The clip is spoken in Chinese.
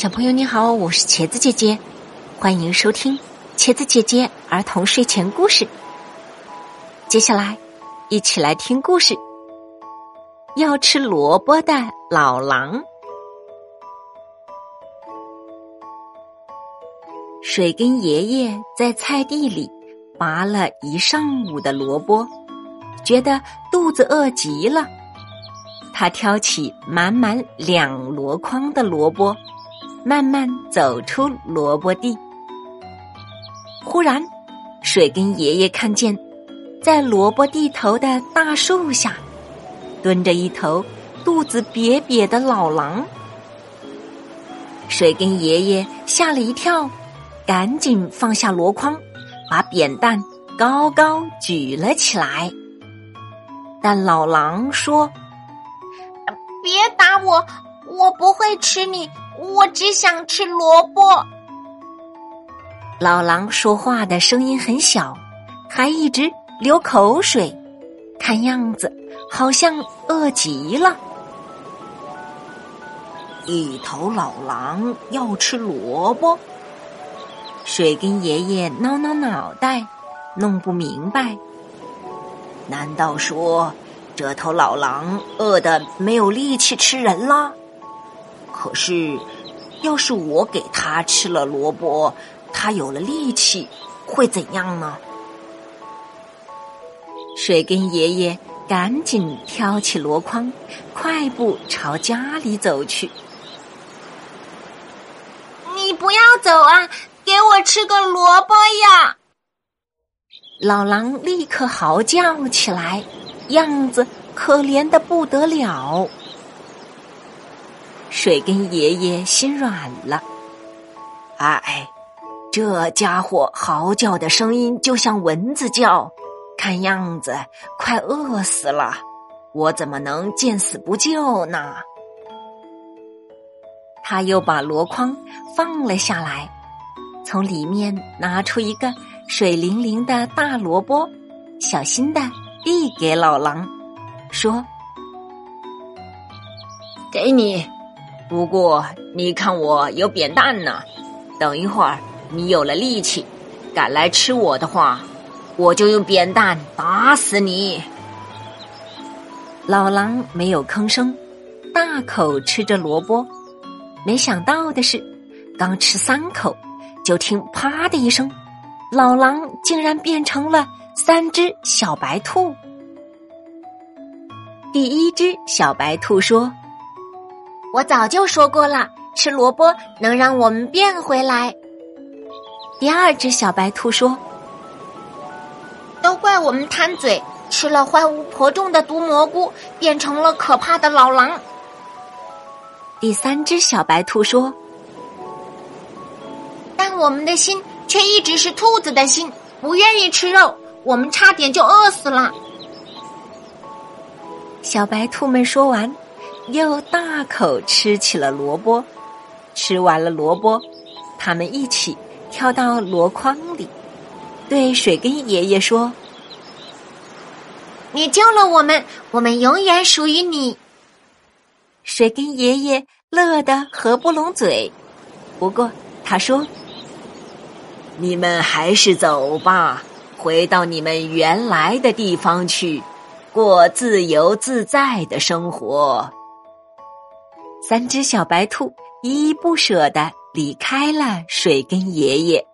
小朋友你好，我是茄子姐姐，欢迎收听茄子姐姐儿童睡前故事。接下来，一起来听故事。要吃萝卜的老狼，水根爷爷在菜地里拔了一上午的萝卜，觉得肚子饿极了，他挑起满满两箩筐的萝卜。慢慢走出萝卜地，忽然，水根爷爷看见，在萝卜地头的大树下，蹲着一头肚子瘪瘪的老狼。水根爷爷吓了一跳，赶紧放下箩筐，把扁担高高举了起来。但老狼说：“别打我，我不会吃你。”我只想吃萝卜。老狼说话的声音很小，还一直流口水，看样子好像饿极了。一头老狼要吃萝卜，水根爷爷挠挠脑袋，弄不明白。难道说这头老狼饿得没有力气吃人了？可是，要是我给他吃了萝卜，他有了力气，会怎样呢？水根爷爷赶紧挑起箩筐，快步朝家里走去。你不要走啊！给我吃个萝卜呀！老狼立刻嚎叫起来，样子可怜的不得了。水根爷爷心软了，哎，这家伙嚎叫的声音就像蚊子叫，看样子快饿死了，我怎么能见死不救呢？他又把箩筐放了下来，从里面拿出一个水灵灵的大萝卜，小心的递给老狼，说：“给你。”不过，你看我有扁担呢。等一会儿你有了力气，敢来吃我的话，我就用扁担打死你。老狼没有吭声，大口吃着萝卜。没想到的是，刚吃三口，就听“啪”的一声，老狼竟然变成了三只小白兔。第一只小白兔说。我早就说过了，吃萝卜能让我们变回来。第二只小白兔说：“都怪我们贪嘴，吃了坏巫婆种的毒蘑菇，变成了可怕的老狼。”第三只小白兔说：“但我们的心却一直是兔子的心，不愿意吃肉，我们差点就饿死了。”小白兔们说完。又大口吃起了萝卜，吃完了萝卜，他们一起跳到箩筐里，对水根爷爷说：“你救了我们，我们永远属于你。”水根爷爷乐得合不拢嘴，不过他说：“你们还是走吧，回到你们原来的地方去，过自由自在的生活。”三只小白兔依依不舍地离开了水根爷爷。